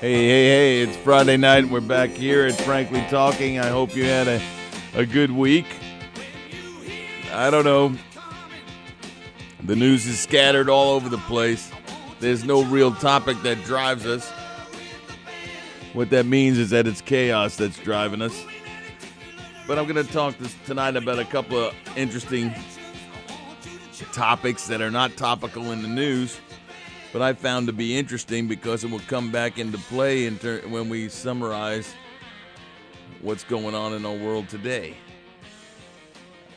Hey, hey, hey, it's Friday night. We're back here at Frankly Talking. I hope you had a, a good week. I don't know. The news is scattered all over the place. There's no real topic that drives us. What that means is that it's chaos that's driving us. But I'm going to talk this tonight about a couple of interesting topics that are not topical in the news, but I found to be interesting because it will come back into play in ter- when we summarize what's going on in our world today.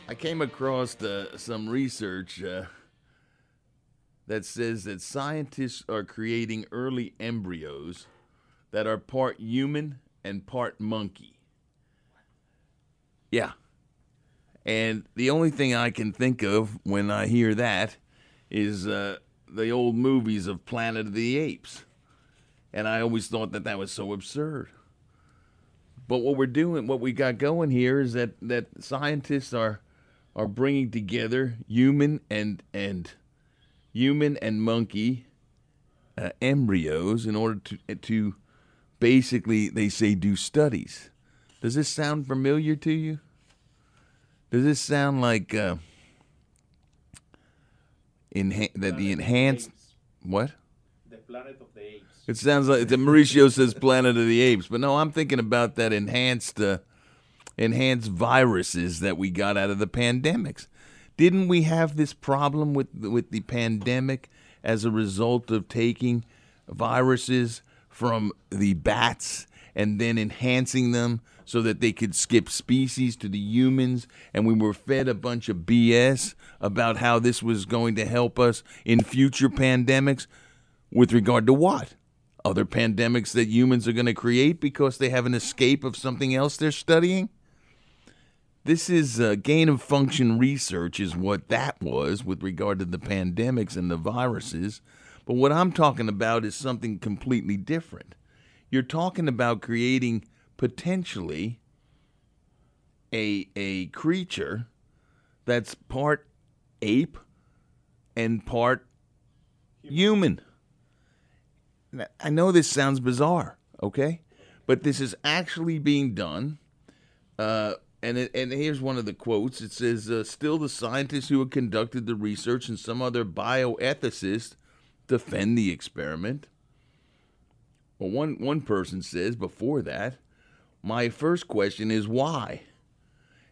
I came across uh, some research uh, that says that scientists are creating early embryos that are part human and part monkey. Yeah. And the only thing I can think of when I hear that is uh, the old movies of Planet of the Apes. And I always thought that that was so absurd. But what we're doing, what we got going here is that, that scientists are are bringing together human and and human and monkey uh, embryos in order to to basically they say do studies. Does this sound familiar to you? Does this sound like uh, that the enhanced what? The Planet of the Apes. It sounds like the Mauricio says Planet of the Apes, but no, I'm thinking about that enhanced uh, enhanced viruses that we got out of the pandemics. Didn't we have this problem with with the pandemic as a result of taking viruses from the bats and then enhancing them so that they could skip species to the humans and we were fed a bunch of BS about how this was going to help us in future pandemics with regard to what? Other pandemics that humans are going to create because they have an escape of something else they're studying? This is uh, gain of function research, is what that was with regard to the pandemics and the viruses. But what I'm talking about is something completely different. You're talking about creating potentially a a creature that's part ape and part human. I know this sounds bizarre, okay, but this is actually being done. Uh, and it, and here's one of the quotes. It says, uh, "Still, the scientists who had conducted the research and some other bioethicists defend the experiment." Well, one one person says before that, "My first question is why."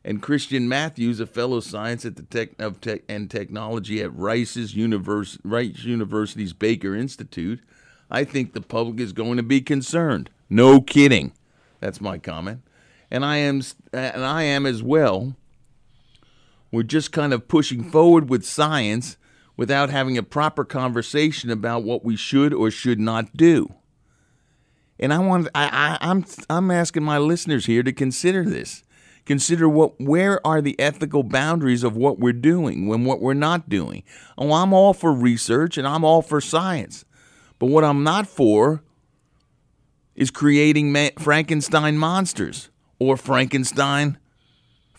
And Christian Matthews, a fellow science at the Tech of Tech and Technology at Rice's Rice University's Baker Institute, I think the public is going to be concerned. No kidding. That's my comment and I am and I am as well. We're just kind of pushing forward with science without having a proper conversation about what we should or should not do. And I want I, I I'm I'm asking my listeners here to consider this. Consider what where are the ethical boundaries of what we're doing when what we're not doing. Oh, I'm all for research and I'm all for science. But what I'm not for is creating Frankenstein monsters or Frankenstein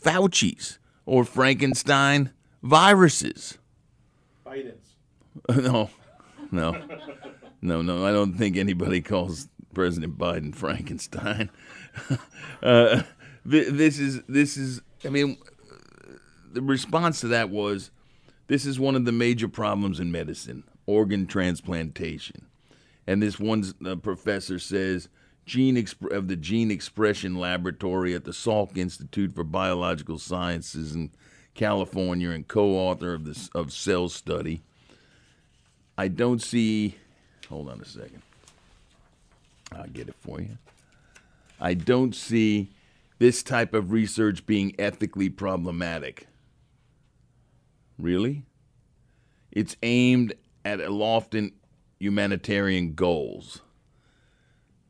Fauci's or Frankenstein viruses. Biden's. no, no, no, no. I don't think anybody calls President Biden Frankenstein. uh, this is this is. I mean, the response to that was, this is one of the major problems in medicine: organ transplantation. And this one uh, professor says gene exp- of the Gene Expression Laboratory at the Salk Institute for Biological Sciences in California and co-author of this of Cell Study. I don't see. Hold on a second. I'll get it for you. I don't see this type of research being ethically problematic. Really? It's aimed at lofty humanitarian goals.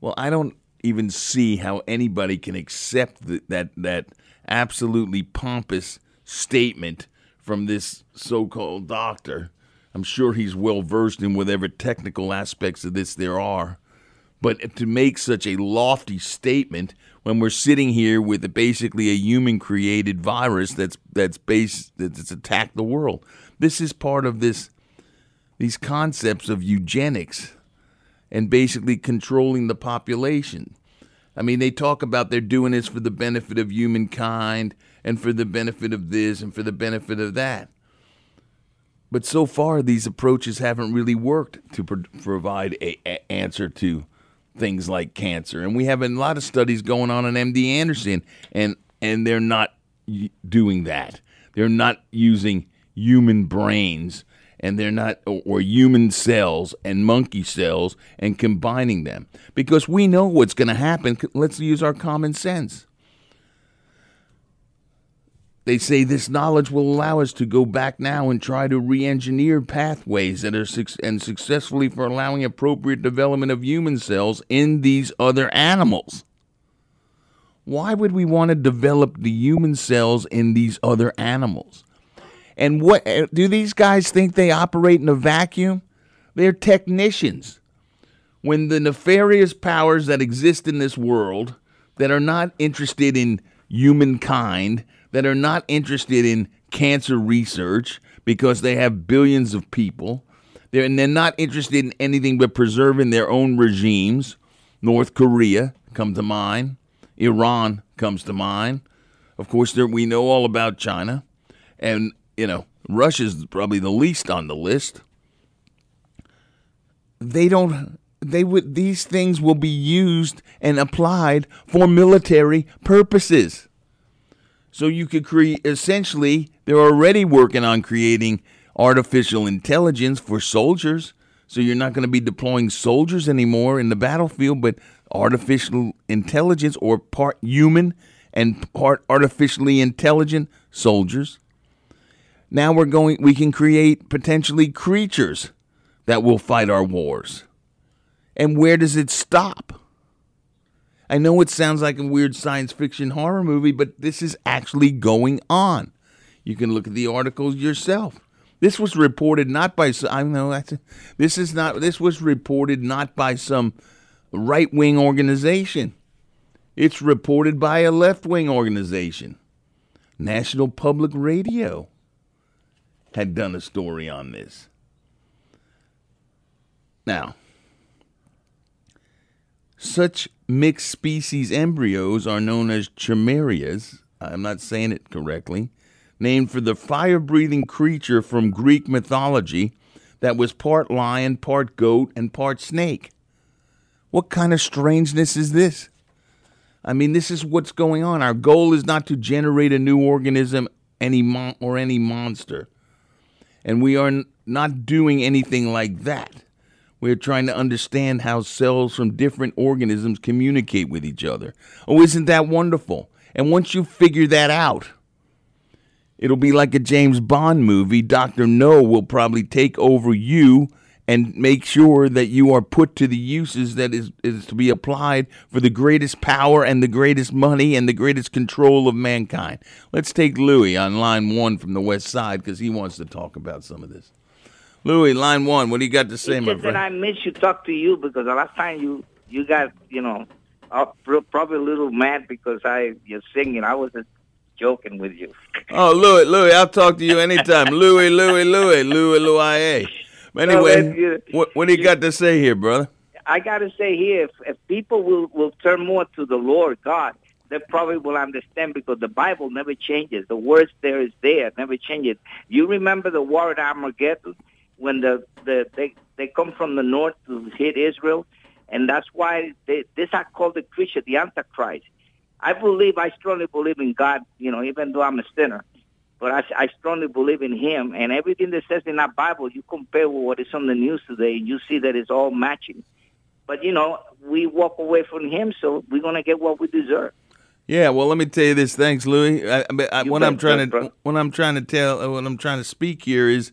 Well, I don't even see how anybody can accept th- that that absolutely pompous statement from this so-called doctor. I'm sure he's well versed in whatever technical aspects of this there are. But to make such a lofty statement when we're sitting here with a, basically a human created virus that's that's based that's attacked the world. This is part of this these concepts of eugenics and basically controlling the population. I mean, they talk about they're doing this for the benefit of humankind and for the benefit of this and for the benefit of that. But so far, these approaches haven't really worked to pro- provide a, a answer to things like cancer. And we have a lot of studies going on in MD Anderson, and and they're not doing that. They're not using human brains and they're not or human cells and monkey cells and combining them because we know what's going to happen let's use our common sense they say this knowledge will allow us to go back now and try to re-engineer pathways that are su- and successfully for allowing appropriate development of human cells in these other animals. Why would we want to develop the human cells in these other animals? And what uh, do these guys think they operate in a vacuum? They're technicians. When the nefarious powers that exist in this world that are not interested in humankind that are not interested in cancer research because they have billions of people. They're, and they're not interested in anything but preserving their own regimes. North Korea comes to mind. Iran comes to mind. Of course, there, we know all about China. And, you know, Russia's probably the least on the list. They don't they would these things will be used and applied for military purposes. So you could create, essentially, they're already working on creating artificial intelligence for soldiers. So you're not going to be deploying soldiers anymore in the battlefield, but artificial intelligence or part human and part artificially intelligent soldiers. Now we're going we can create potentially creatures that will fight our wars. And where does it stop? I know it sounds like a weird science fiction horror movie, but this is actually going on. You can look at the articles yourself. This was reported not by I know that's this is not this was reported not by some right wing organization. It's reported by a left wing organization. National Public Radio had done a story on this. Now, such mixed species embryos are known as chimerias. I'm not saying it correctly. Named for the fire breathing creature from Greek mythology that was part lion, part goat, and part snake. What kind of strangeness is this? I mean, this is what's going on. Our goal is not to generate a new organism any mon- or any monster. And we are not doing anything like that. We're trying to understand how cells from different organisms communicate with each other. Oh, isn't that wonderful? And once you figure that out, it'll be like a James Bond movie. Dr. No will probably take over you and make sure that you are put to the uses that is, is to be applied for the greatest power and the greatest money and the greatest control of mankind. Let's take Louis on line one from the west side because he wants to talk about some of this. Louis, line one. What do you got to say, it's my friend? I miss you talk to you because the last time you you got you know uh, probably a little mad because I you're singing. I was just joking with you. Oh, Louis, Louis, I'll talk to you anytime. Louis, Louis, Louis, Louis, Louis. Anyway, what, what do you got to say here, brother? I got to say here, if, if people will will turn more to the Lord God, they probably will understand because the Bible never changes. The words there is there, never changes. You remember the war at Armageddon when the, the they they come from the north to hit Israel, and that's why they, this are called the Christian, the Antichrist. I believe, I strongly believe in God. You know, even though I'm a sinner, but I, I strongly believe in Him. And everything that says in that Bible, you compare with what is on the news today, and you see that it's all matching. But you know, we walk away from Him, so we're gonna get what we deserve. Yeah, well, let me tell you this. Thanks, Louis. I, I, I, what I'm trying bro. to what I'm trying to tell what I'm trying to speak here is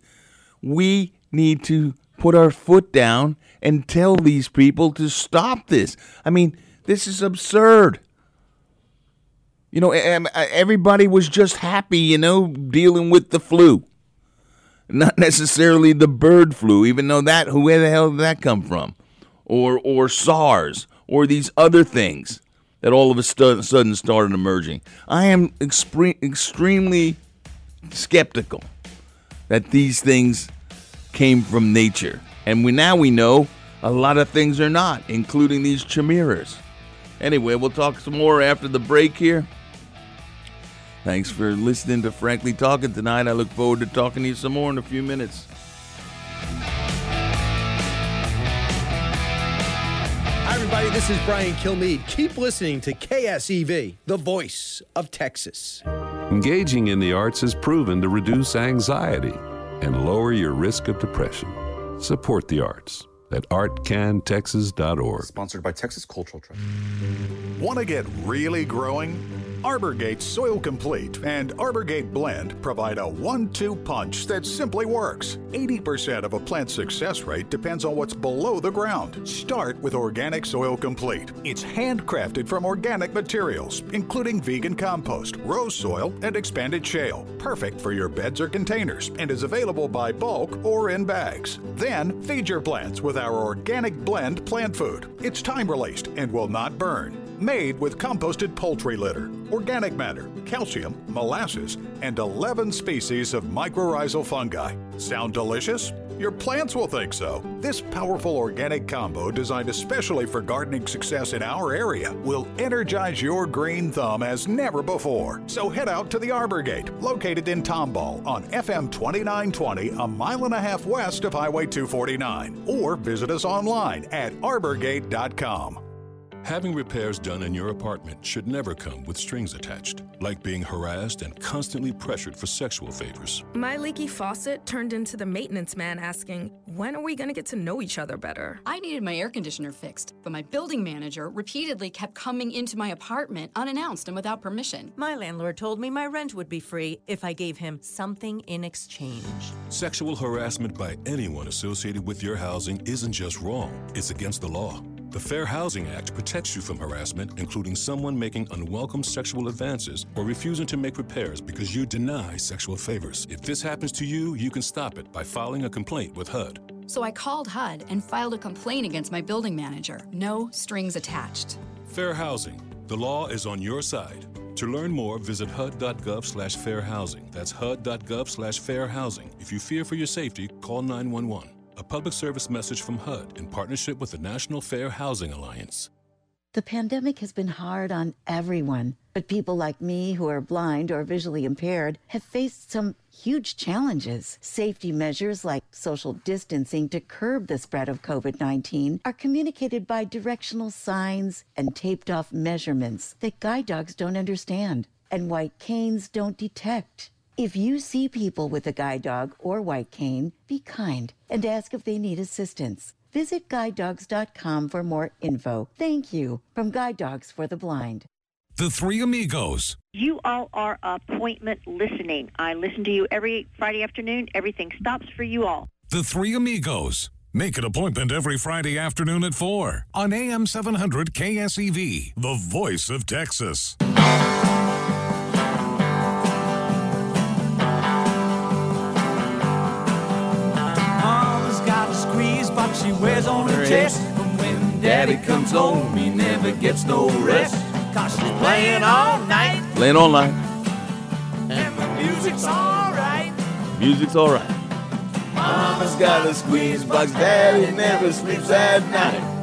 we need to put our foot down and tell these people to stop this. I mean, This is absurd. You know, everybody was just happy, you know, dealing with the flu. Not necessarily the bird flu, even though that, where the hell did that come from? Or, or SARS, or these other things that all of a sudden started emerging. I am expre- extremely skeptical that these things came from nature. And we now we know a lot of things are not, including these chimeras. Anyway, we'll talk some more after the break here. Thanks for listening to Frankly Talking tonight. I look forward to talking to you some more in a few minutes. Hi, everybody. This is Brian Kilmeade. Keep listening to KSEV, the voice of Texas. Engaging in the arts has proven to reduce anxiety and lower your risk of depression. Support the arts at artcantexas.org. Sponsored by Texas Cultural Trust. Want to get really growing? Arborgate Soil Complete and Arborgate Blend provide a one two punch that simply works. 80% of a plant's success rate depends on what's below the ground. Start with Organic Soil Complete. It's handcrafted from organic materials, including vegan compost, rose soil, and expanded shale. Perfect for your beds or containers and is available by bulk or in bags. Then feed your plants with our organic blend plant food. It's time released and will not burn made with composted poultry litter, organic matter, calcium, molasses, and 11 species of mycorrhizal fungi. Sound delicious? Your plants will think so. This powerful organic combo, designed especially for gardening success in our area, will energize your green thumb as never before. So head out to the Arbor Gate, located in Tomball on FM 2920, a mile and a half west of Highway 249, or visit us online at arborgate.com. Having repairs done in your apartment should never come with strings attached, like being harassed and constantly pressured for sexual favors. My leaky faucet turned into the maintenance man asking, When are we going to get to know each other better? I needed my air conditioner fixed, but my building manager repeatedly kept coming into my apartment unannounced and without permission. My landlord told me my rent would be free if I gave him something in exchange. Sexual harassment by anyone associated with your housing isn't just wrong, it's against the law. The Fair Housing Act protects you from harassment, including someone making unwelcome sexual advances or refusing to make repairs because you deny sexual favors. If this happens to you, you can stop it by filing a complaint with HUD. So I called HUD and filed a complaint against my building manager. No strings attached. Fair Housing. The law is on your side. To learn more, visit hud.gov slash fair housing. That's hud.gov slash fair housing. If you fear for your safety, call 911 a public service message from HUD in partnership with the National Fair Housing Alliance. The pandemic has been hard on everyone, but people like me who are blind or visually impaired have faced some huge challenges. Safety measures like social distancing to curb the spread of COVID 19 are communicated by directional signs and taped off measurements that guide dogs don't understand and white canes don't detect. If you see people with a guide dog or white cane, be kind and ask if they need assistance. Visit guidedogs.com for more info. Thank you from Guide Dogs for the Blind. The Three Amigos. You all are appointment listening. I listen to you every Friday afternoon. Everything stops for you all. The Three Amigos. Make an appointment every Friday afternoon at 4 on AM 700 KSEV, the voice of Texas. What she wears on her chest. And when daddy comes home, he never gets no rest. Cause she's playing all night. Playing all night. And the music's alright. Music's alright. Mama's got a squeeze box, daddy never sleeps at night.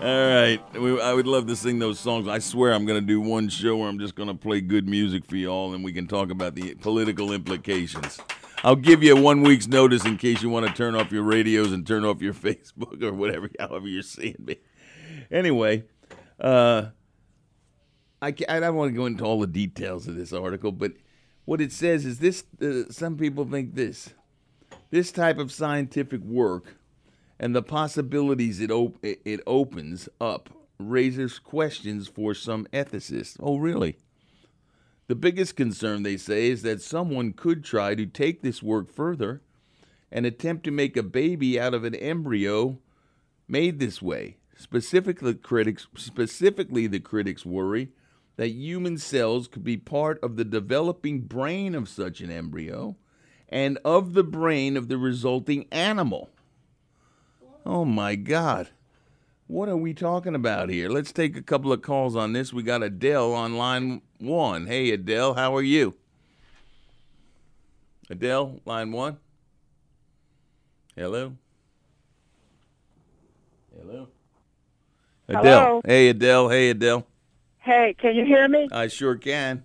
All right, I would love to sing those songs. I swear I'm going to do one show where I'm just going to play good music for you all, and we can talk about the political implications. I'll give you one week's notice in case you want to turn off your radios and turn off your Facebook or whatever, however you're seeing me. Anyway, uh, I, I don't want to go into all the details of this article, but what it says is this: uh, some people think this, this type of scientific work, and the possibilities it op- it opens up raises questions for some ethicists. Oh, really? The biggest concern, they say, is that someone could try to take this work further and attempt to make a baby out of an embryo made this way. Specifically, critics specifically the critics worry that human cells could be part of the developing brain of such an embryo and of the brain of the resulting animal. Oh my God. What are we talking about here? Let's take a couple of calls on this. We got Adele on line one. Hey, Adele, how are you? Adele, line one. Hello? Hello? Adele. Hello? Hey, Adele. Hey, Adele. Hey, can you hear me? I sure can.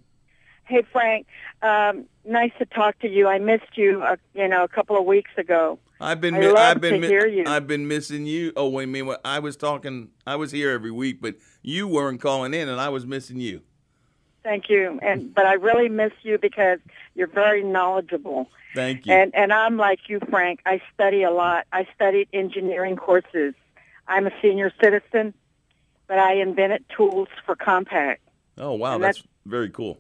Hey, Frank. Um, nice to talk to you. I missed you, uh, you know, a couple of weeks ago. I've been I mi- love I've been mi-. I've been missing you. Oh, wait a minute. I was talking I was here every week, but you weren't calling in and I was missing you. Thank you. And but I really miss you because you're very knowledgeable. Thank you. And and I'm like you, Frank. I study a lot. I studied engineering courses. I'm a senior citizen, but I invented tools for compact. oh, wow. That's, that's- very cool.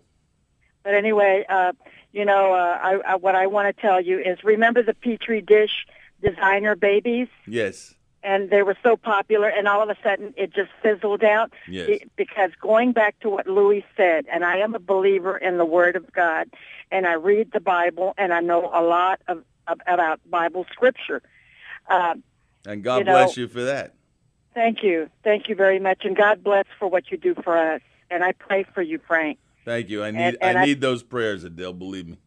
But anyway, uh, you know, uh, I, I, what I want to tell you is remember the Petri dish designer babies? Yes. and they were so popular and all of a sudden it just fizzled out Yes. Be- because going back to what louis said and i am a believer in the word of god and i read the bible and i know a lot of, of about bible scripture uh, And God You know- bless you for that. thank you thank you very much and god bless for what you do for us and i pray for you frank Thank you. I need And- and I I- need those prayers, Adele, believe me.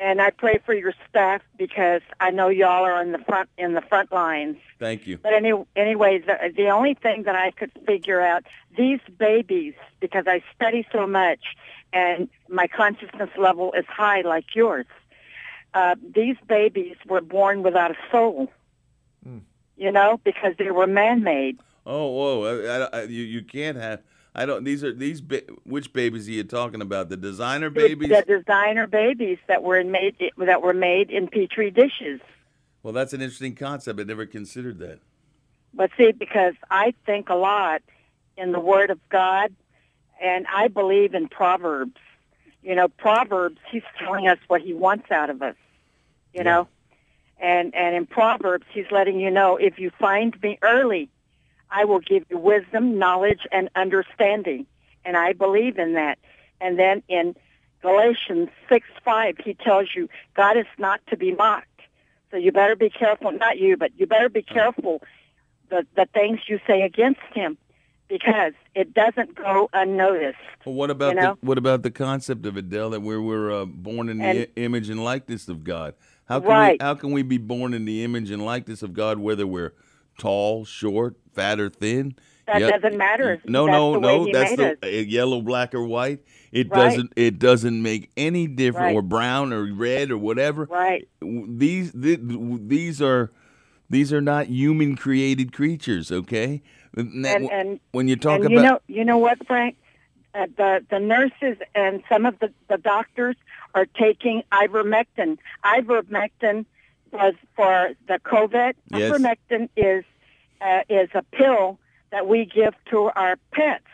and i pray for your staff because i know y'all are in the front in the front lines Thank you. But any, anyway, the, the only thing that I could figure out, these babies, because I study so much and my consciousness level is high like yours, uh, these babies were born without a soul, you know, because they were man-made. Oh, whoa! I, I, I, you you can't have. I don't. These are these. Ba- which babies are you talking about? The designer babies. The designer babies that were in made that were made in petri dishes. Well, that's an interesting concept. I never considered that. But see, because I think a lot in the Word of God, and I believe in Proverbs. You know, Proverbs, He's telling us what He wants out of us. You know, and and in Proverbs, He's letting you know if you find me early, I will give you wisdom, knowledge, and understanding. And I believe in that. And then in Galatians six five, He tells you God is not to be mocked. So you better be careful. Not you, but you better be careful the the things you say against him because it doesn't go unnoticed. Well, what about You know? the what about the concept of Adele that we're we're uh, born in the And- i- image and likeness of God? How can Right. we how can we be born in the image and likeness of God whether we're tall, short, fat, or thin? That Ye- doesn't matter. No, That's no, the way no. he That's made the uh, yellow, black, or white. It Right. doesn't. It doesn't make any difference, Right. or brown, or red, or whatever. Right. These th- these are these are not human created creatures. Okay. And, And and when you talk and about you know you know what, Frank? Uh, the the nurses and some of the, the doctors are taking ivermectin. Ivermectin was for the COVID. Yes. Ivermectin is uh, is a pill that we give to our pets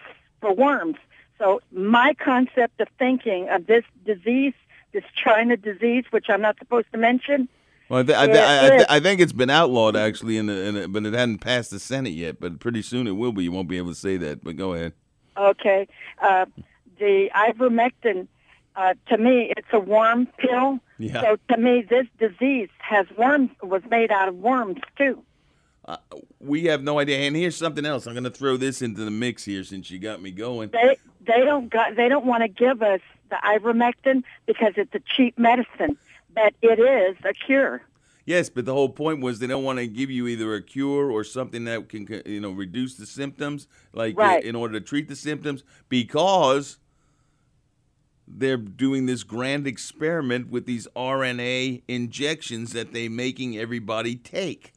for worms. So my concept of thinking of this disease, this China disease, which I'm not supposed to mention, Well, I, th- I, th- I, th- I think it's been outlawed actually, in the, in the, but it hadn't passed the Senate yet. But pretty soon it will be. You won't be able to say that. But go ahead. Okay. Uh, the ivermectin, uh, to me, it's a worm pill. Yeah. So to me, this disease has worms, was made out of worms too. We have no idea. And here's something else. I'm going to throw this into the mix here since you got me going. They they don't got, they don't want to give us the ivermectin because it's a cheap medicine, but it is a cure. Yes, but the whole point was they don't want to give you either a cure or something that can, you know, reduce the symptoms, like uh, Right. in order to treat the symptoms, because they're doing this grand experiment with these RNA injections that they're making everybody take.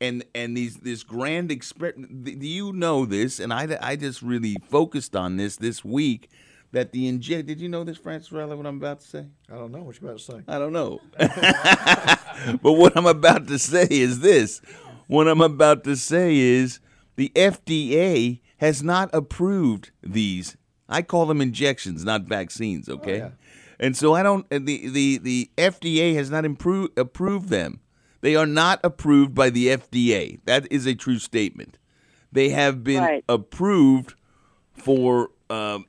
And and these this grand experiment. Do you know this? And I, I just really focused on this this week. That the inject. Did you know this, Francis Riley? What I'm about to say? I don't know what you're about to say. I don't know. but what I'm about to say is this. What I'm about to say is the FDA has not approved these. I call them injections, not vaccines, okay? And so I don't the the the FDA has not improved approved them They are not approved by the FDA. That is a true statement. They have been Right. approved for uh,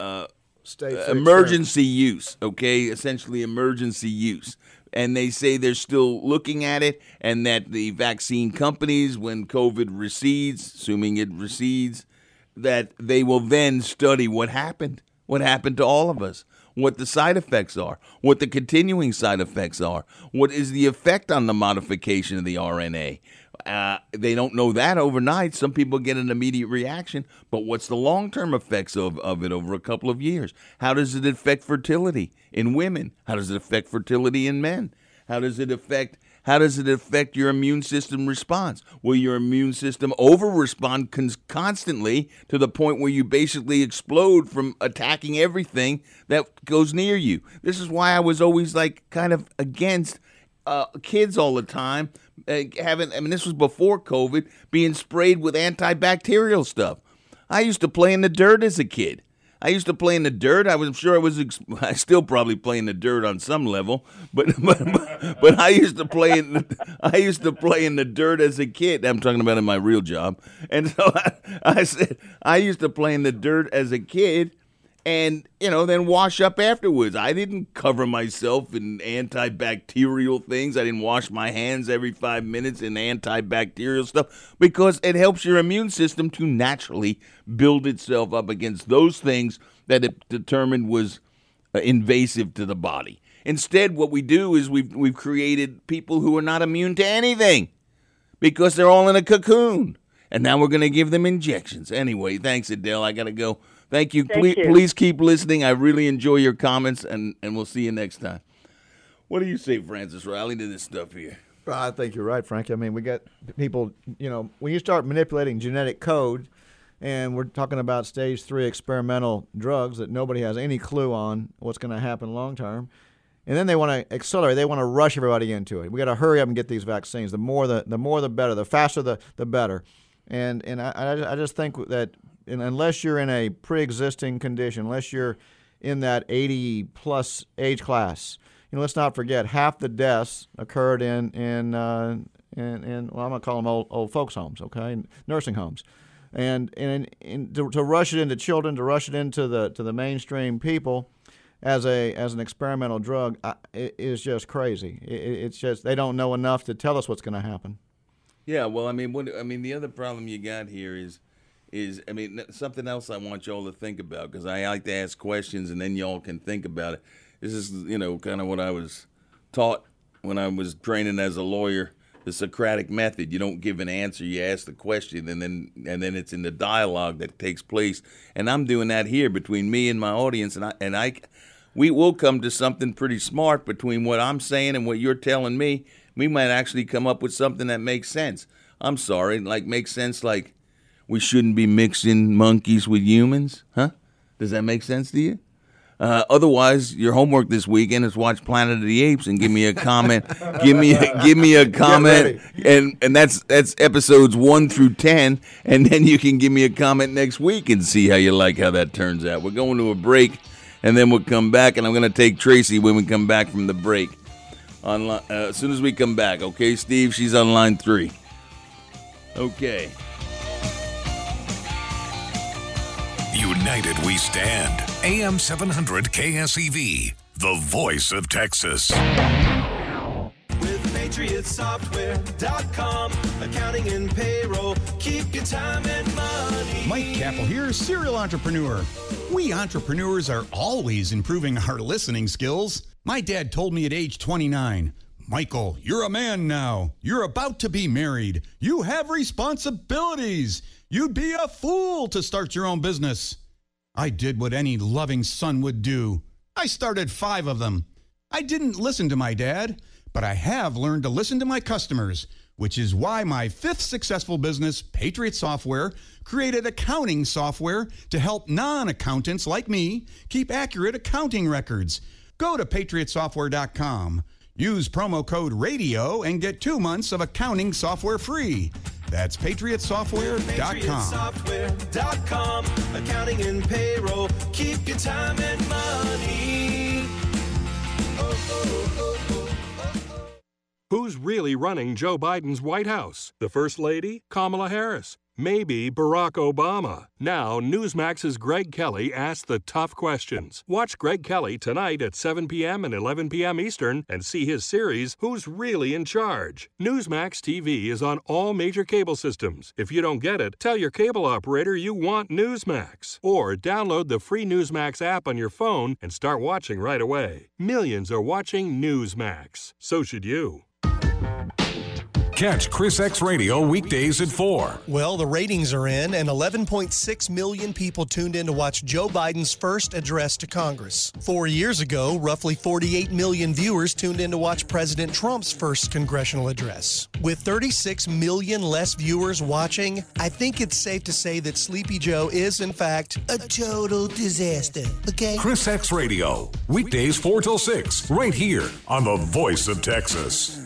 uh, State uh, emergency use, okay? Essentially, emergency use. And they say they're still looking at it, and that the vaccine companies, when COVID recedes, assuming it recedes, that they will then study what happened, what happened to all of us, what the side effects are, what the continuing side effects are, what is the effect on the modification of the RNA. Uh, they don't know that overnight. Some people get an immediate reaction, but what's the long term effects of, of it over a couple of years? How does it affect fertility in women? How does it affect fertility in men? How does it affect how does it affect your immune system response? Will your immune system over respond cons- constantly to the point where you basically explode from attacking everything that goes near you? This is why I was always like kind of against uh, kids all the time uh, having. I mean, this was before COVID, being sprayed with antibacterial stuff. I used to play in the dirt as a kid. I used to play in the dirt. I was sure I was. ex- I still probably play in the dirt on some level, but but, but, but I used to play in. The, I used to play in the dirt as a kid. I'm talking about in my real job, and so I, I said I used to play in the dirt as a kid, and you know then wash up afterwards. I didn't cover myself in antibacterial things. I didn't wash my hands every five minutes in antibacterial stuff because it helps your immune system to naturally build itself up against those things that it determined was uh, invasive to the body. Instead, what we do is we've we've created people who are not immune to anything because they're all in a cocoon. And now we're going to give them injections. Anyway, thanks, Adele. I got to go. Thank you. Thank please, you. please keep listening. I really enjoy your comments, and, and we'll see you next time. What do you say, Francis Riley, to this stuff here? I think you're right, Frank. I mean, we got people, you know, when you start manipulating genetic code, and we're talking about stage three experimental drugs that nobody has any clue on what's going to happen long term. And then they want to accelerate. They want to rush everybody into it. We got to hurry up and get these vaccines. The more the the more the better. The faster the the better. And and I I I just think that and unless you're in a pre-existing condition, unless you're in that 80 plus age class, you know, let's not forget half the deaths occurred in in uh, in, in well, I'm gonna call them old, old folks homes, okay, nursing homes, and and, and to, to rush it into children, to rush it into the to the mainstream people as a as an experimental drug I, it is just crazy. It, it- it's just they don't know enough to tell us what's going to happen. Yeah, well, I mean, what I mean, the other problem you got here is, is I mean, something else I want y'all to think about because I like to ask questions and then y'all can think about it. This is, you know, kind of what I was taught when I was training as a lawyer. The Socratic method. You don't give an answer. You ask the question, and then and then it's in the dialogue that takes place. And I'm doing that here between me and my audience, and I and I, we will come to something pretty smart between what I'm saying and what you're telling me. We might actually come up with something that makes sense. I'm sorry, like makes sense. Like we shouldn't be mixing monkeys with humans, huh? Does that make sense to you? Uh, otherwise, your homework this weekend is watch Planet of the Apes and give me a comment. give me a, give me a comment, and and that's that's episodes one through ten, and then you can give me a comment next week and see how you like how that turns out. We're going to a break, and then we'll come back, and I'm going to take Tracy when we come back from the break. On uh, as soon as we come back, okay, Steve? She's on line three. Okay. United we stand. AM 700 KSEV, the voice of Texas. With PatriotSoftware.com, accounting and payroll, keep your time and money. Mike Kappel here, serial entrepreneur. We entrepreneurs are always improving our listening skills. My dad told me at age 29, Michael, you're a man now. You're about to be married. You have responsibilities. You'd be a fool to start your own business. I did what any loving son would do. I started five of them. I didn't listen to my dad, but I have learned to listen to my customers, which is why my fifth successful business, Patriot Software, created accounting software to help non accountants like me keep accurate accounting records. Go to patriotsoftware.com, use promo code RADIO, and get two months of accounting software free. That's patriotsoftware.com. PatriotSoftware.com, accounting and payroll, keep your time and money. Oh, oh, oh, oh. Who's really running Joe Biden's White House? The First Lady? Kamala Harris? Maybe Barack Obama. Now, Newsmax's Greg Kelly asks the tough questions. Watch Greg Kelly tonight at 7 p.m. and 11 p.m. Eastern and see his series, Who's Really in Charge? Newsmax TV is on all major cable systems. If you don't get it, tell your cable operator you want Newsmax. Or download the free Newsmax app on your phone and start watching right away. Millions are watching Newsmax. So should you. Catch Chris X Radio weekdays at 4. Well, the ratings are in, and 11.6 million people tuned in to watch Joe Biden's first address to Congress. Four years ago, roughly 48 million viewers tuned in to watch President Trump's first congressional address. With 36 million less viewers watching, I think it's safe to say that Sleepy Joe is, in fact, a total disaster. Okay? Chris X Radio, weekdays 4 till 6, right here on the voice of Texas.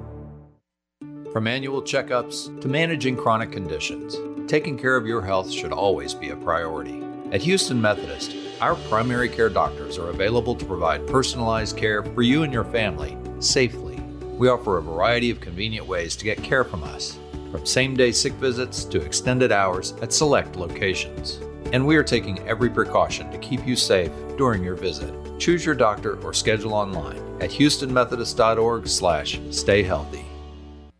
From annual checkups to managing chronic conditions, taking care of your health should always be a priority. At Houston Methodist, our primary care doctors are available to provide personalized care for you and your family safely. We offer a variety of convenient ways to get care from us, from same day sick visits to extended hours at select locations. And we are taking every precaution to keep you safe during your visit. Choose your doctor or schedule online at houstonmethodist.org/slash stay healthy.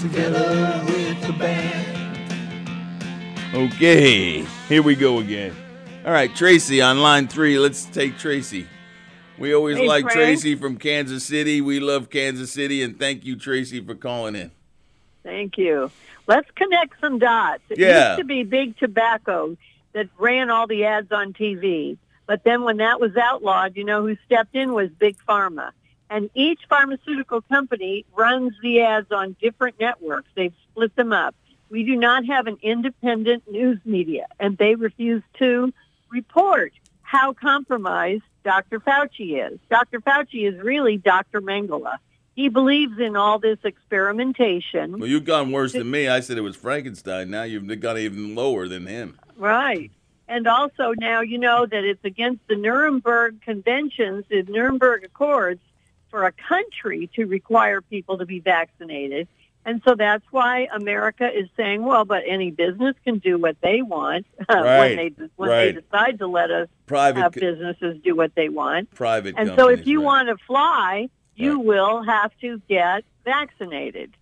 together with the band. Okay, here we go again. All right, Tracy on line three. Let's take Tracy. We always Hey, like Frank. Tracy from Kansas City. We love Kansas City, and thank you, Tracy, for calling in. Thank you. Let's connect some dots. It Yeah. used to be Big Tobacco that ran all the ads on TV. But then when that was outlawed, you know who stepped in was Big Pharma. And each pharmaceutical company runs the ads on different networks. They've split them up. We do not have an independent news media, and they refuse to report how compromised Dr. Fauci is. Dr. Fauci is really Dr. Mengele. He believes in all this experimentation. Well, you've gone worse than me. I said it was Frankenstein. Now you've gone even lower than him. Right. And also now you know that it's against the Nuremberg conventions, the Nuremberg Accords, for a country to require people to be vaccinated. And so that's why America is saying, well, but any business can do what they want Right, when they when right. they decide to let us Private have businesses do what they want. Private And so if you right. want to fly, you will have to get vaccinated.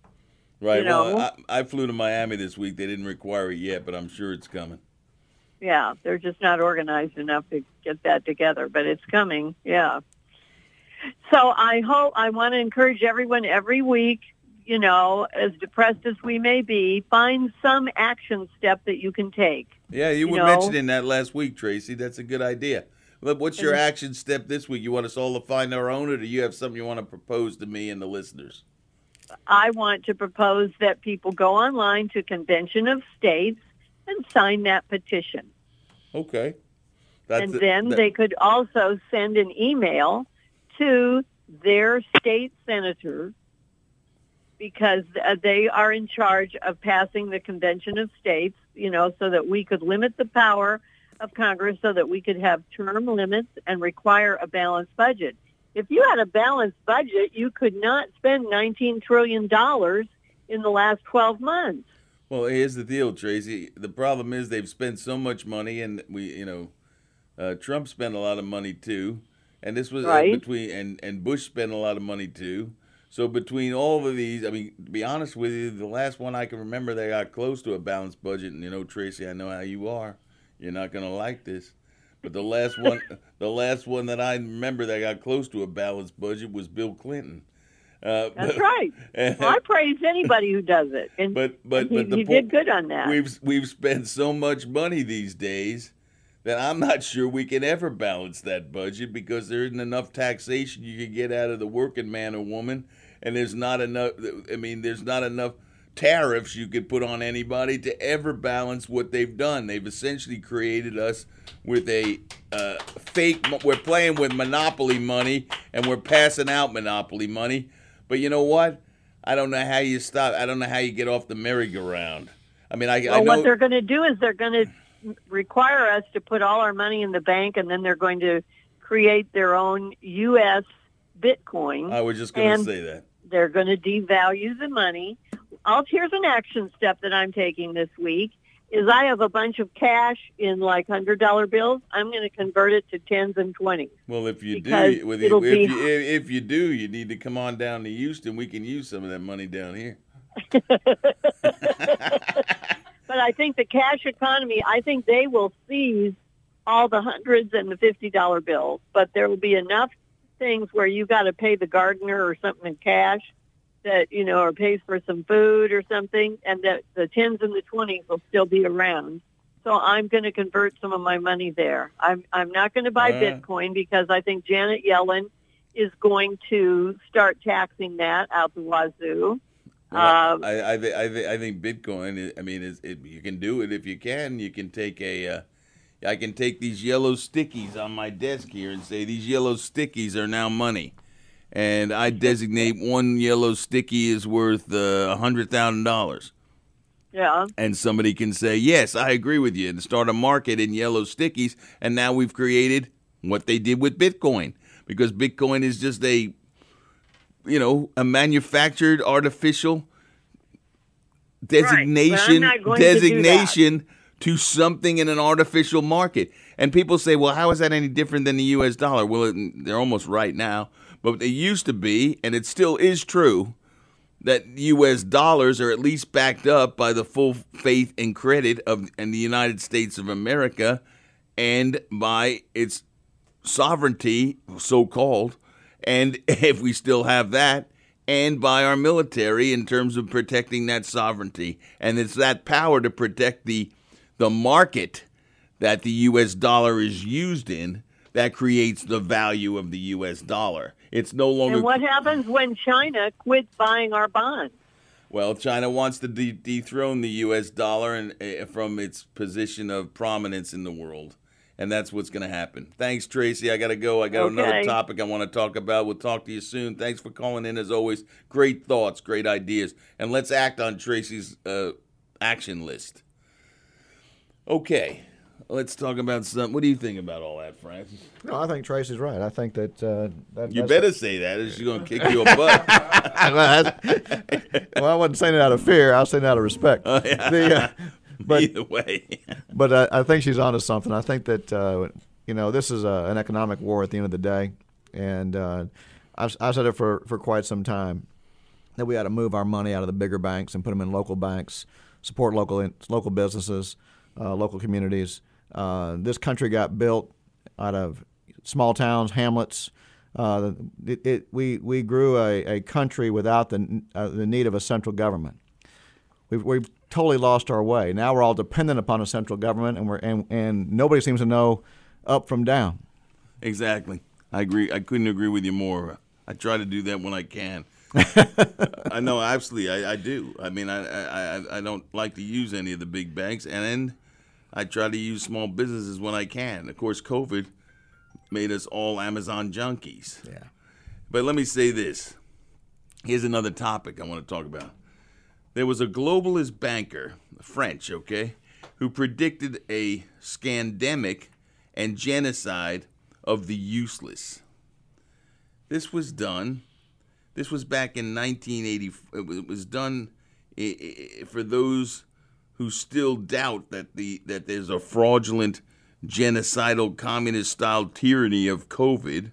Right. you well, know- I, I flew to Miami this week. They didn't require it yet, but I'm sure it's coming. Yeah, they're just not organized enough to get that together, but it's coming. Yeah. So I hope I want to encourage everyone every week, you know, as depressed as we may be, find some action step that you can take. Yeah, you, You were know- mentioning that last week, Tracy. That's a good idea. But what's your action step this week? You want us all to find our own, or do you have something you want to propose to me and the listeners? I want to propose that people go online to Convention of States and sign that petition. Okay. and the- then that- they could also send an email to their state senator because uh, they are in charge of passing the convention of states you know so that we could limit the power of congress so that we could have term limits and require a balanced budget. If you had a balanced budget you could not spend 19 trillion dollars in the last 12 months. Well, here's the deal, Tracy. The problem is they've spent so much money, and we, you know, uh, Trump spent a lot of money too, and this was uh, Right. between and and Bush spent a lot of money too. So between all of these, I mean, to be honest with you, the last one I can remember that got close to a balanced budget, and you know, Tracy, I know how you are. You're not gonna like this, but the last one, the last one that I remember that got close to a balanced budget was Bill Clinton. Uh, That's but- right. Well, I praise anybody who does it, and But but and he, but the he po- did good on that. We've we've spent so much money these days that I'm not sure we can ever balance that budget because there isn't enough taxation you can get out of the working man or woman, and there's not enough. I mean, there's not enough tariffs you could put on anybody to ever balance what they've done. They've essentially created us with a uh, fake. We're playing with monopoly money, and we're passing out monopoly money. But you know what? I don't know how you stop. I don't know how you get off the merry-go-round. I mean, I, I know. what they're going to do is they're going to require us to put all our money in the bank, and then they're going to create their own U.S. Bitcoin. I was just going to say that. They're going to devalue the money. I'll, here's an action step that I'm taking this week. Is I have a bunch of cash in like hundred dollar bills. I'm going to convert it to tens and twenties. Well, if you do, if, be- you, if, if you do, you need to come on down to Houston. We can use some of that money down here. But I think the cash economy, I think they will seize all the hundreds and the fifty dollar bills, but there will be enough things where you got to pay the gardener or something in cash that you know, or pays for some food or something, and that the tens and the twenties will still be around. So I'm going to convert some of my money there. I'm I'm not going to buy Uh. Bitcoin because I think Janet Yellen is going to start taxing that out the wazoo. Um, I I, I, I think Bitcoin. I mean, is it, you can do it if you can. You can take a. Uh, I can take these yellow stickies on my desk here and say these yellow stickies are now money, and I designate one yellow sticky is worth uh, a hundred thousand dollars. yeah. and somebody can say, "Yes, I agree with you," and start a market in yellow stickies, and now we've created what they did with Bitcoin because Bitcoin is just a, you know, a manufactured artificial designation not going to designation to something in an artificial market. And people say, "Well, how is that any different than the U.S. dollar?" Well, it, they're almost right now, but it used to be, and it still is true that U.S. dollars are at least backed up by the full faith and credit of in the United States of America, and by its sovereignty, so called, and if we still have that, and by our military in terms of protecting that sovereignty, and it's that power to protect the the market that the U.S. dollar is used in that creates the value of the U.S. dollar. It's no longer And what happens when China quits buying our bonds? well, China wants to de- dethrone the U.S. dollar and uh, from its position of prominence in the world, and that's what's going to happen. Thanks, Tracy. I got to go. I got another topic I want to talk about. We'll talk to you soon. Thanks for calling in, as always. Great thoughts, great ideas, and let's act on Tracy's uh, action list. Okay, let's talk about something. What do you think about all that, Francis? No, I think Tracy's right. I think that. Uh, that You that's- better say that, or she's going to kick you a butt. well, well, I wasn't saying it out of fear. I was saying it out of respect. Oh, yeah. The, uh, but Either way. but I, I think she's onto something. I think that uh, you know this is a, an economic war at the end of the day, and uh, I've, I've said it for, for quite some time that we got to move our money out of the bigger banks and put them in local banks, support local local businesses, uh, local communities. Uh, this country got built out of small towns, hamlets. Uh, it, it, we we grew a, a country without the uh, the need of a central government. We've, we've totally lost our way. Now we're all dependent upon a central government, and we're and, and nobody seems to know up from down. Exactly. I agree. I couldn't agree with you more. I try to do that when I can. I know, absolutely, I, I do. I mean, I, I I- don't like to use any of the big banks, and I try to use small businesses when I can. Of course, COVID made us all Amazon junkies. Yeah. But let me say this. Here's another topic I want to talk about. There was a globalist banker, French, okay, who predicted a scandemic and genocide of the useless. This was done. This was back in 1980. It was- done for those who still doubt that the that there's a fraudulent, genocidal, communist-style tyranny of COVID.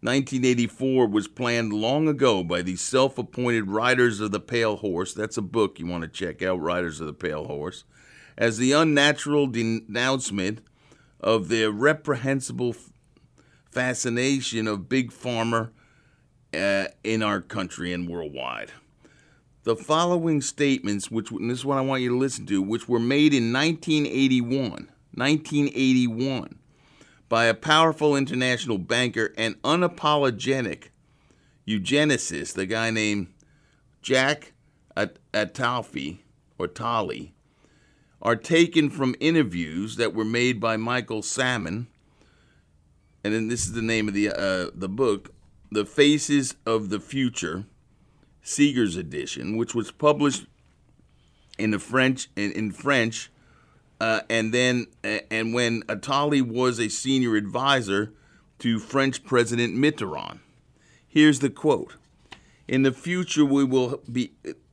1984 was planned long ago by the self appointed Riders of the Pale Horse. That's a book you want to check out, Riders of the Pale Horse. As the unnatural denouncement of the reprehensible fascination of Big Pharma uh, in our country and worldwide. The following statements, which this is what I want you to listen to, which were made in 1981, 1981, by a powerful international banker and unapologetic eugenicist, a guy named Jack Atalfi or Tali, are taken from interviews that were made by Michael Salmon, and then this is the name of the uh, the book, "The Faces of the Future." Seghers edition, which was published in the French in, in French, uh, and then and when Attali was a senior advisor to French President Mitterrand. Here's the quote: "In the future, we will be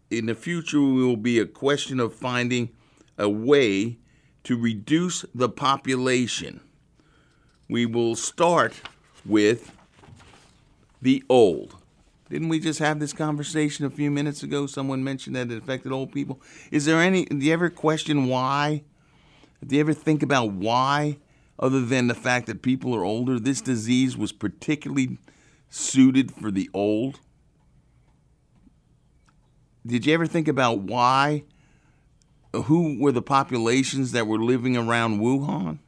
in the future we will be a question of finding a way to reduce the population. We will start with the old." Didn't we just have this conversation a few minutes ago? Someone mentioned that it affected old people. Is there any? Do you ever question why? Do you ever think about why, other than the fact that people are older, this disease was particularly suited for the old? Did you ever think about why? Who were the populations that were living around Wuhan?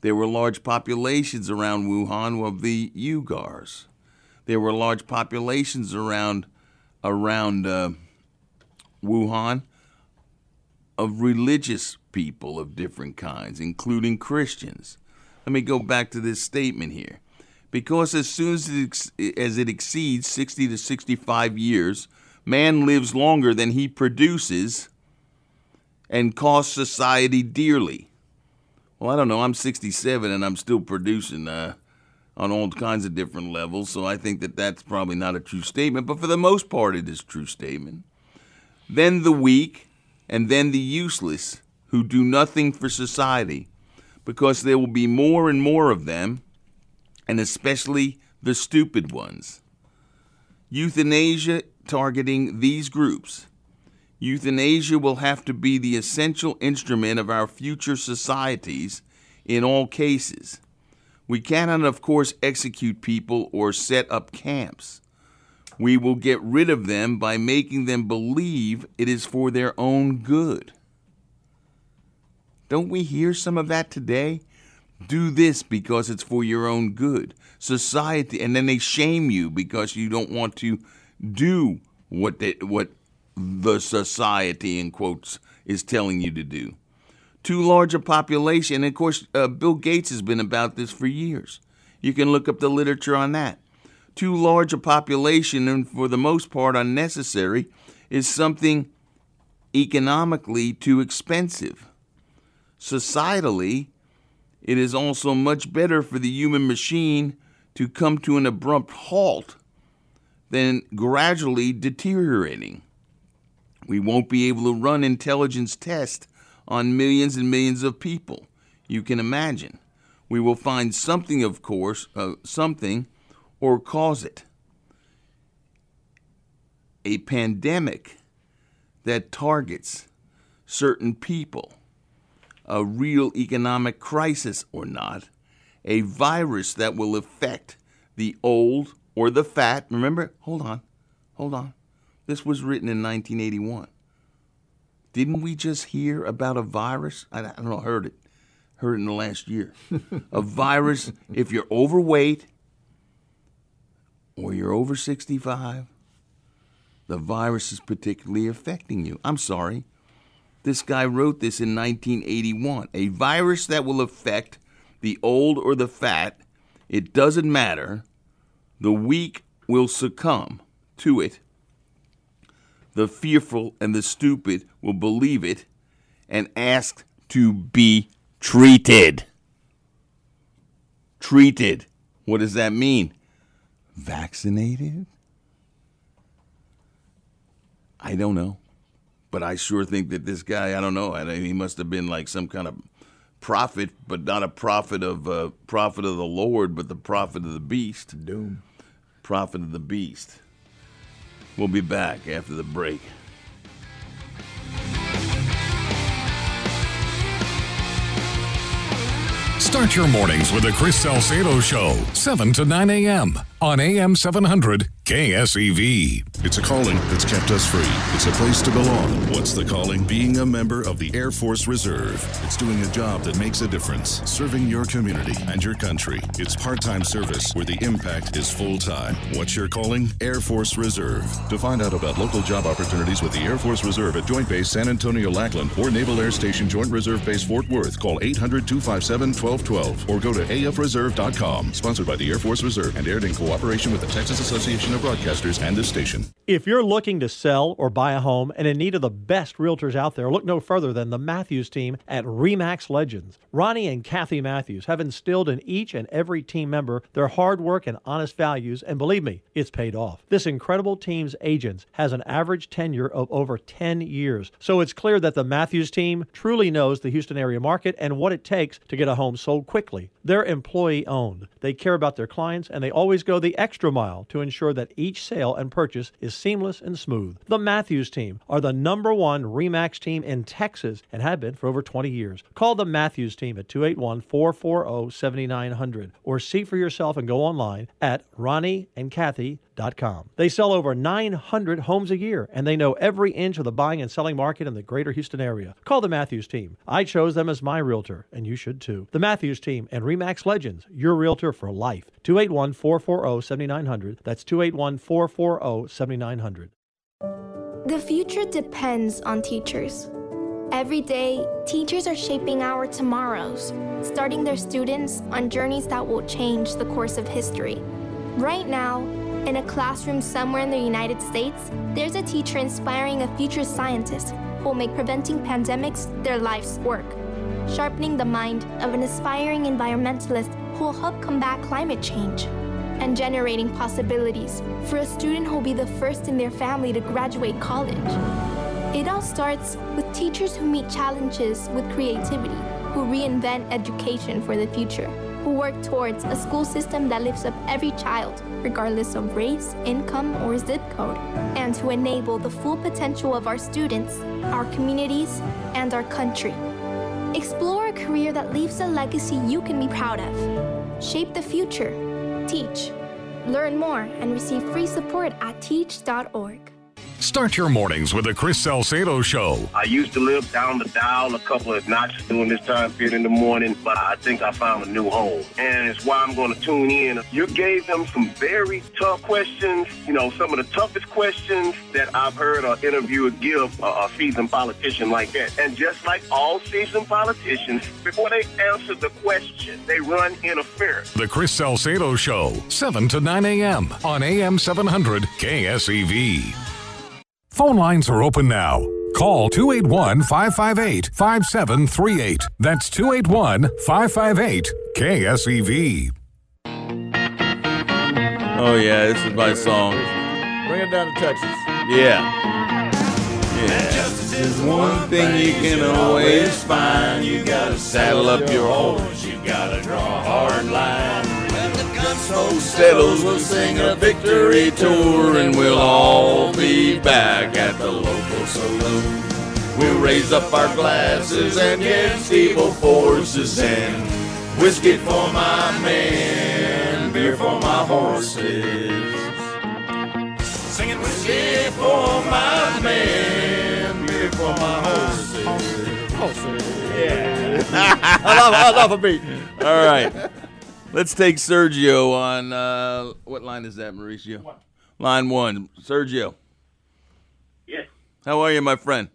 There were large populations around Wuhan of the Uyghurs there were large populations around around uh, Wuhan of religious people of different kinds, including Christians. Let me go back to this statement here. Because as soon as it, ex- as it exceeds 60 to 65 years, man lives longer than he produces and costs society dearly. Well, I don't know. I'm 67 and I'm still producing. Uh, on all kinds of different levels. So I think that that's probably not a true statement, but for the most part, it is a true statement. Then the weak, and then the useless who do nothing for society, because there will be more and more of them, and especially the stupid ones. Euthanasia targeting these groups. Euthanasia will have to be the essential instrument of our future societies in all cases. We cannot, of course, execute people or set up camps. We will get rid of them by making them believe it is for their own good. Don't we hear some of that today? Do this because it's for your own good. Society, and then they shame you because you don't want to do what what the society in quotes is telling you to do too large a population. And of course, uh, Bill Gates has been about this for years. You can look up the literature on that. Too large a population, and for the most part unnecessary, is something economically too expensive. Societally, it is also much better for the human machine to come to an abrupt halt than gradually deteriorating. We won't be able to run intelligence tests on millions and millions of people. You can imagine. We will find something, of course, uh, something, or cause it. A pandemic that targets certain people, a real economic crisis or not, a virus that will affect the old or the fat. Remember, hold on, hold on. This was written in 1981. Didn't we just hear about a virus? I, don't know, heard it. Heard it in the last year. a virus, if you're overweight or you're over 65, the virus is particularly affecting you. I'm sorry. This guy wrote this in 1981. A virus that will affect the old or the fat, it doesn't matter. The weak will succumb to it the fearful and the stupid will believe it and ask to be treated. Treated. What does that mean? Vaccinated? I don't know. But I sure think that this guy, I don't know, he must have been like some kind of prophet, but not a prophet of uh, prophet of the Lord, but the prophet of the beast. Doom. Prophet of the beast. We'll be back after the break. Start your mornings with the Chris Salcedo Show, 7 to 9 a.m. on AM 700 KSEV. It's a calling that's kept us free. It's a place to belong. What's the calling? Being a member of the Air Force Reserve. It's doing a job that makes a difference, serving your community and your country. It's part time service where the impact is full time. What's your calling? Air Force Reserve. To find out about local job opportunities with the Air Force Reserve at Joint Base San Antonio Lackland or Naval Air Station Joint Reserve Base Fort Worth, call 800 257 1212 or go to afreserve.com. Sponsored by the Air Force Reserve and aired in cooperation with the Texas Association of Broadcasters and this station. If you're looking to sell or buy a home and in need of the best realtors out there, look no further than the Matthews team at Remax Legends. Ronnie and Kathy Matthews have instilled in each and every team member their hard work and honest values, and believe me, it's paid off. This incredible team's agents has an average tenure of over 10 years, so it's clear that the Matthews team truly knows the Houston area market and what it takes to get a home sold quickly. They're employee owned. They care about their clients and they always go the extra mile to ensure that each sale and purchase is seamless and smooth. The Matthews team are the number one REMAX team in Texas and have been for over 20 years. Call the Matthews team at 281 440 7900 or see for yourself and go online at ronnieandkathy.com. They sell over 900 homes a year and they know every inch of the buying and selling market in the greater Houston area. Call the Matthews team. I chose them as my realtor, and you should too. The Matthews team and REMAX Legends, your realtor for life. 281 440 7900. That's 281 440 7900. The future depends on teachers. Every day, teachers are shaping our tomorrows, starting their students on journeys that will change the course of history. Right now, in a classroom somewhere in the United States, there's a teacher inspiring a future scientist who will make preventing pandemics their life's work, sharpening the mind of an aspiring environmentalist who will help combat climate change and generating possibilities for a student who will be the first in their family to graduate college. It all starts with teachers who meet challenges with creativity, who reinvent education for the future, who work towards a school system that lifts up every child, regardless of race, income, or zip code, and who enable the full potential of our students, our communities, and our country. Explore a career that leaves a legacy you can be proud of. Shape the future Teach. Learn more and receive free support at teach.org. Start your mornings with the Chris Salcedo Show. I used to live down the dial a couple of notches during this time period in the morning, but I think I found a new home. And it's why I'm going to tune in. You gave them some very tough questions, you know, some of the toughest questions that I've heard an interviewer give a, a seasoned politician like that. And just like all seasoned politicians, before they answer the question, they run interference. The Chris Salcedo Show, 7 to 9 a.m. on AM 700 KSEV. Phone lines are open now. Call 281 558 5738. That's 281 558 KSEV. Oh, yeah, this is my song. Bring it down to Texas. Yeah. Yeah. There's one thing you can always find. You gotta saddle up your horse. You gotta draw a hard line. When the settles, we'll sing a victory tour, and we'll all be back at the local saloon. We'll raise up our glasses and against evil forces and whiskey for my men, beer for my horses. Singing whiskey for my men, beer for my horses. horses. Yeah. I love, I love a beat. All right. Let's take Sergio on uh, what line is that, Mauricio? Line one. Sergio. Yes. How are you, my friend?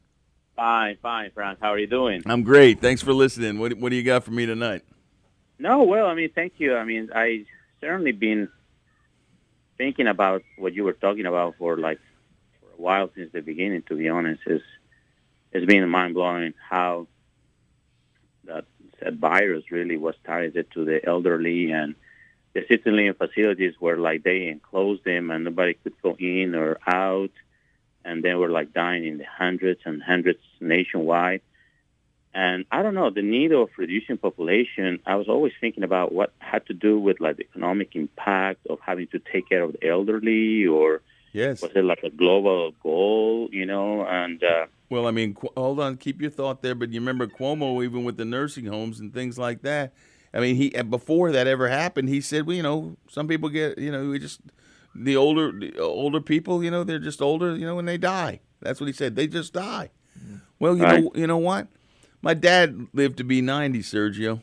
Fine, fine, Frank. How are you doing? I'm great. Thanks for listening. What What do you got for me tonight? No, well, I mean, thank you. I mean, I certainly been thinking about what you were talking about for like for a while since the beginning. To be honest, is it's been mind blowing how virus really was targeted to the elderly and the living facilities were like they enclosed them and nobody could go in or out, and they were like dying in the hundreds and hundreds nationwide. And I don't know the need of reducing population. I was always thinking about what had to do with like the economic impact of having to take care of the elderly, or yes, was it like a global goal? You know, and uh, Well, I mean, Qu- hold on, keep your thought there. But you remember Cuomo, even with the nursing homes and things like that. I mean, he before that ever happened, he said, well, you know, some people get, you know, we just the older the older people, you know, they're just older, you know, when they die. That's what he said. They just die. Mm-hmm. Well, you Right. know, you know what? My dad lived to be ninety, Sergio,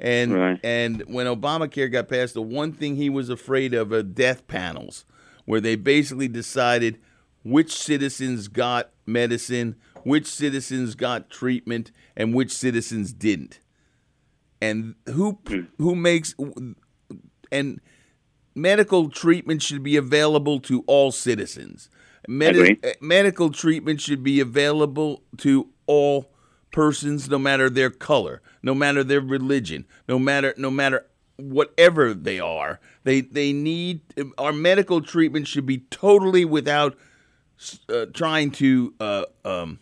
and and when Obamacare got passed, the one thing he was afraid of are death panels, where they basically decided which citizens got medicine, which citizens got treatment, and which citizens didn't. And who who makes and medical treatment should be available to all citizens. Medi- uh, medical treatment should be available to all persons no matter their color, no matter their religion, no matter no matter whatever they are. They they need our medical treatment should be totally without uh, trying to uh, um,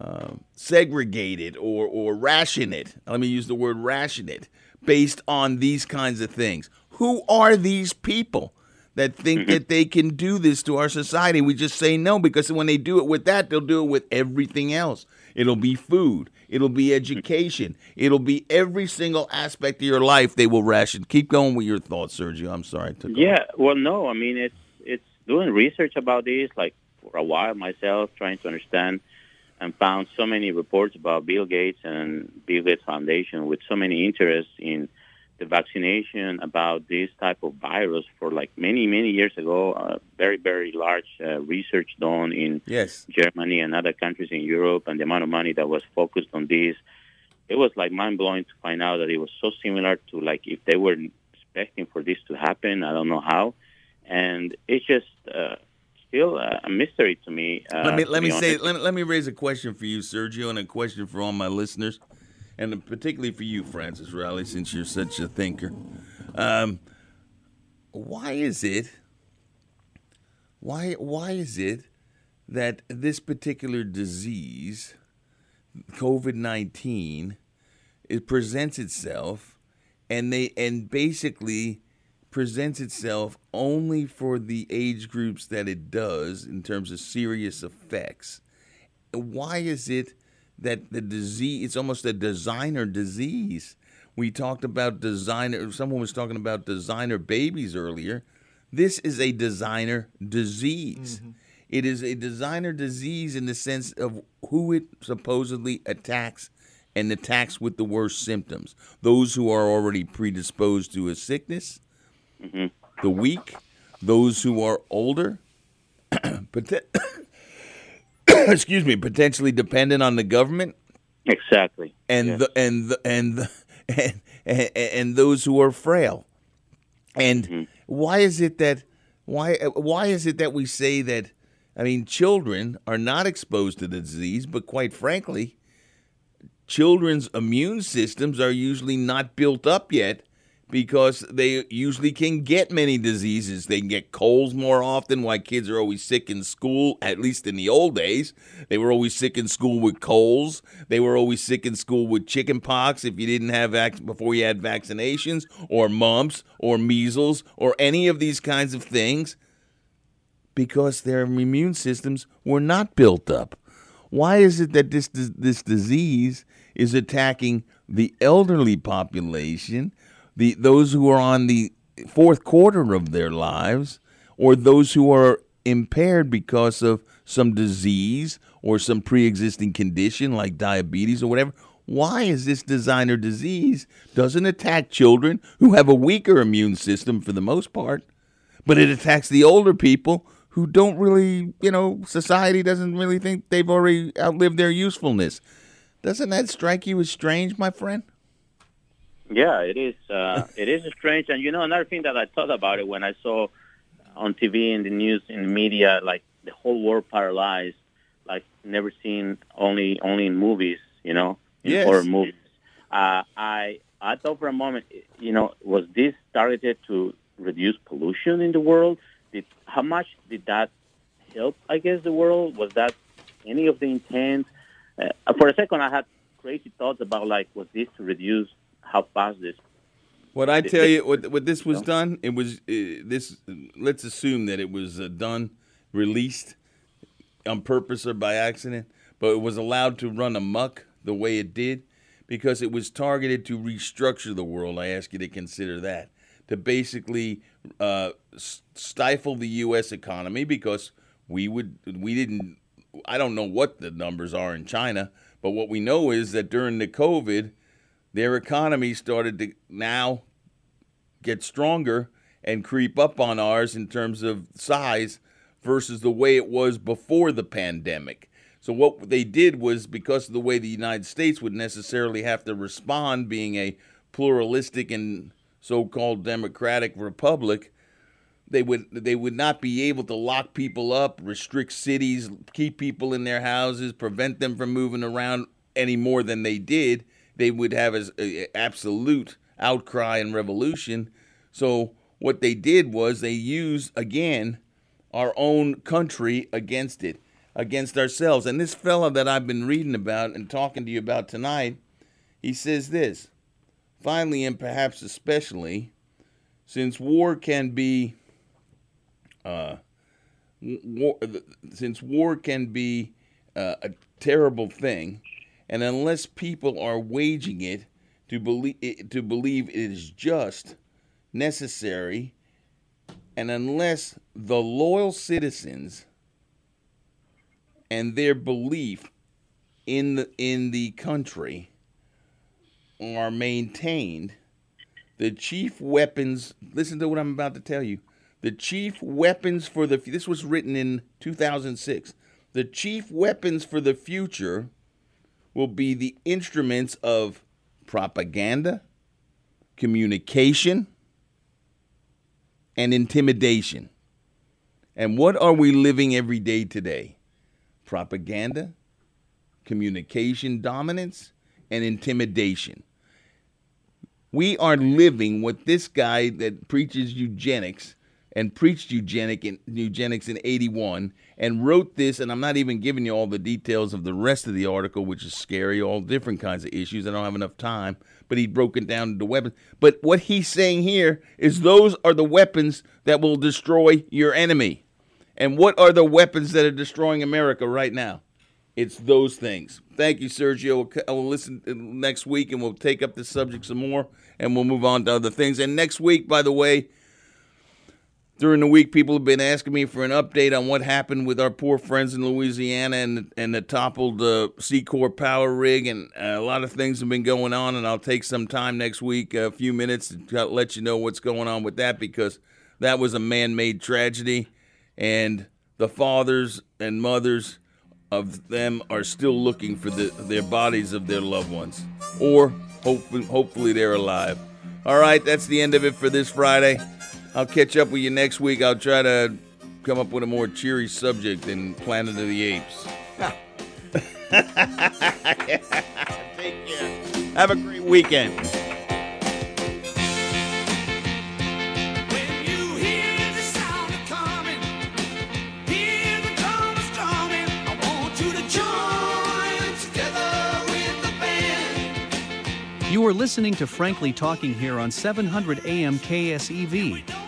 uh, segregate it or or ration it. Let me use the word ration it based on these kinds of things. Who are these people that think that they can do this to our society? We just say no because when they do it with that, they'll do it with everything else. It'll be food. It'll be education. It'll be every single aspect of your life they will ration. Keep going with your thoughts, Sergio. I'm sorry. Yeah, well, no, I mean it's it's doing research about this like for a while myself, trying to understand, and found so many reports about Bill Gates and Bill Gates Foundation with so many interests in the vaccination about this type of virus for like many many years ago. Uh, very very large uh, research done in Yes. Germany and other countries in Europe, and the amount of money that was focused on this. It was like mind blowing to find out that it was so similar to like if they were expecting for this to happen. I don't know how, and it's just uh, still a mystery to me. Uh, let me let me say let me, let me raise a question for you, Sergio, and a question for all my listeners, and particularly for you, Francis Riley, since you're such a thinker. Um, why is it? Why why is it that this particular disease, COVID nineteen, it presents itself, and they and basically presents itself only for the age groups that it does in terms of serious effects. Why is it that the disease it's almost a designer disease? We talked about designer someone was talking about designer babies earlier. This is a designer disease. Mm-hmm. It is a designer disease in the sense of who it supposedly attacks and attacks with the worst symptoms. Those who are already predisposed to a sickness, the weak, those who are older, excuse me, potentially dependent on the government, exactly, and the and the and the, and, and and those who are frail. And mm-hmm. why is it that why why is it that we say that? I mean, children are not exposed to the disease, but quite frankly, children's immune systems are usually not built up yet because they usually can get many diseases. They can get colds more often, why kids are always sick in school, at least in the old days. They were always sick in school with colds. They were always sick in school with chicken pox if you didn't have vac- before you had vaccinations, or mumps, or measles, or any of these kinds of things because their immune systems were not built up. Why is it that this this disease is attacking the elderly population, the those who are on the fourth quarter of their lives, or those who are impaired because of some disease or some pre-existing condition like diabetes or whatever? Why is this designer disease doesn't attack children who have a weaker immune system for the most part, but it attacks the older people who don't really, you know, society doesn't really think they've already outlived their usefulness. Doesn't that strike you as strange, my friend? Yeah, it is. Uh, it is strange, and you know another thing that I thought about it when I saw on TV in the news in the media, like the whole world paralyzed, like never seen only only in movies, you know, in Yes. horror movies. Uh, I I thought for a moment, you know, was this targeted to reduce pollution in the world? Did how much did that help? I guess the world was that any of the intent? Uh, for a second, I had crazy thoughts about like was this to reduce how fast this What I tell you, what what this was done, it was uh, this. Let's assume that it was uh, done, released on purpose or by accident, but it was allowed to run amok the way it did because it was targeted to restructure the world. I ask you to consider that to basically uh, stifle the U.S. economy because we would we didn't. I don't know what the numbers are in China, but what we know is that during the COVID, their economy started to now get stronger and creep up on ours in terms of size versus the way it was before the pandemic. So what they did was because of the way the United States would necessarily have to respond being a pluralistic and so-called democratic republic, they would they would not be able to lock people up, restrict cities, keep people in their houses, prevent them from moving around any more than they did. They would have as absolute outcry and revolution. So what they did was they used again our own country against it, against ourselves. And this fella that I've been reading about and talking to you about tonight, he says this. Finally, and perhaps especially, since war can be uh, war, since war can be uh, a terrible thing, and unless people are waging it to believe to believe it is just, necessary, and unless the loyal citizens and their belief in the in the country are maintained, the chief weapons. Listen to what I'm about to tell you. The chief weapons for the this was written in 2006. The chief weapons for the future will be the instruments of propaganda, communication, and intimidation. And what are we living every day today? Propaganda, communication dominance, and intimidation. We are living what this guy that preaches eugenics and preached eugenic in, eugenics in 81 and wrote this and i'm not even giving you all the details of the rest of the article which is scary all different kinds of issues. I don't have enough time but he broke it down into weapons. But what he's saying here is those are the weapons that will destroy your enemy. And what are the weapons that are destroying america right now? It's those things. Thank you sergio. We'll listen uh, next week and we'll take up the subject some more and we'll move on to other things. And next week by the way during the week, people have been asking me for an update on what happened with our poor friends in Louisiana and and the toppled uh, Seacor power rig, and uh, a lot of things have been going on. And I'll take some time next week, a few minutes, to let you know what's going on with that because that was a man-made tragedy, and the fathers and mothers of them are still looking for the, their bodies of their loved ones, or hope, hopefully they're alive. All right, that's the end of it for this Friday. I'll catch up with you next week. I'll try to come up with a more cheery subject than Planet of the Apes. Take care. Have a great weekend. You are listening to Frankly Talking here on 700 AM KSEV.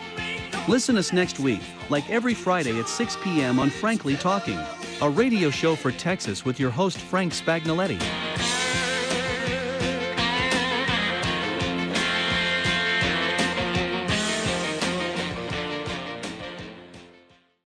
Listen us next week, like every Friday at 6 p.m. on Frankly Talking, a radio show for Texas with your host Frank Spagnoletti.